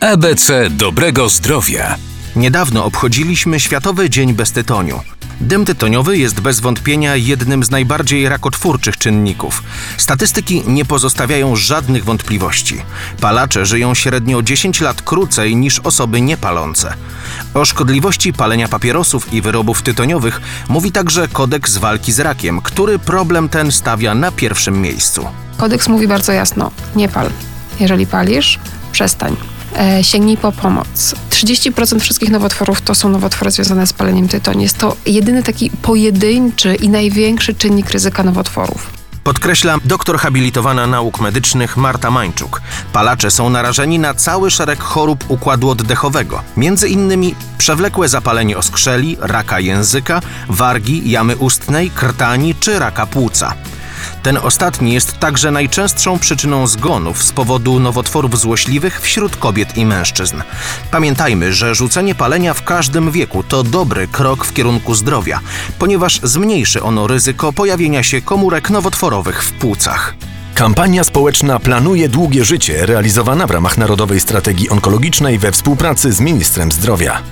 ABC dobrego zdrowia. Niedawno obchodziliśmy Światowy Dzień bez tytoniu. Dym tytoniowy jest bez wątpienia jednym z najbardziej rakotwórczych czynników. Statystyki nie pozostawiają żadnych wątpliwości. Palacze żyją średnio 10 lat krócej niż osoby niepalące. O szkodliwości palenia papierosów i wyrobów tytoniowych mówi także kodeks walki z rakiem, który problem ten stawia na pierwszym miejscu. Kodeks mówi bardzo jasno: nie pal. Jeżeli palisz, przestań. E, sięgnij po pomoc. 30% wszystkich nowotworów to są nowotwory związane z paleniem tytoniu. Jest to jedyny taki pojedynczy i największy czynnik ryzyka nowotworów. Podkreśla doktor habilitowana nauk medycznych Marta Mańczuk. Palacze są narażeni na cały szereg chorób układu oddechowego, między innymi przewlekłe zapalenie oskrzeli, raka języka, wargi, jamy ustnej, krtani czy raka płuca. Ten ostatni jest także najczęstszą przyczyną zgonów z powodu nowotworów złośliwych wśród kobiet i mężczyzn. Pamiętajmy, że rzucenie palenia w każdym wieku to dobry krok w kierunku zdrowia, ponieważ zmniejszy ono ryzyko pojawienia się komórek nowotworowych w płucach. Kampania społeczna Planuje Długie Życie, realizowana w ramach Narodowej Strategii Onkologicznej we współpracy z Ministrem Zdrowia.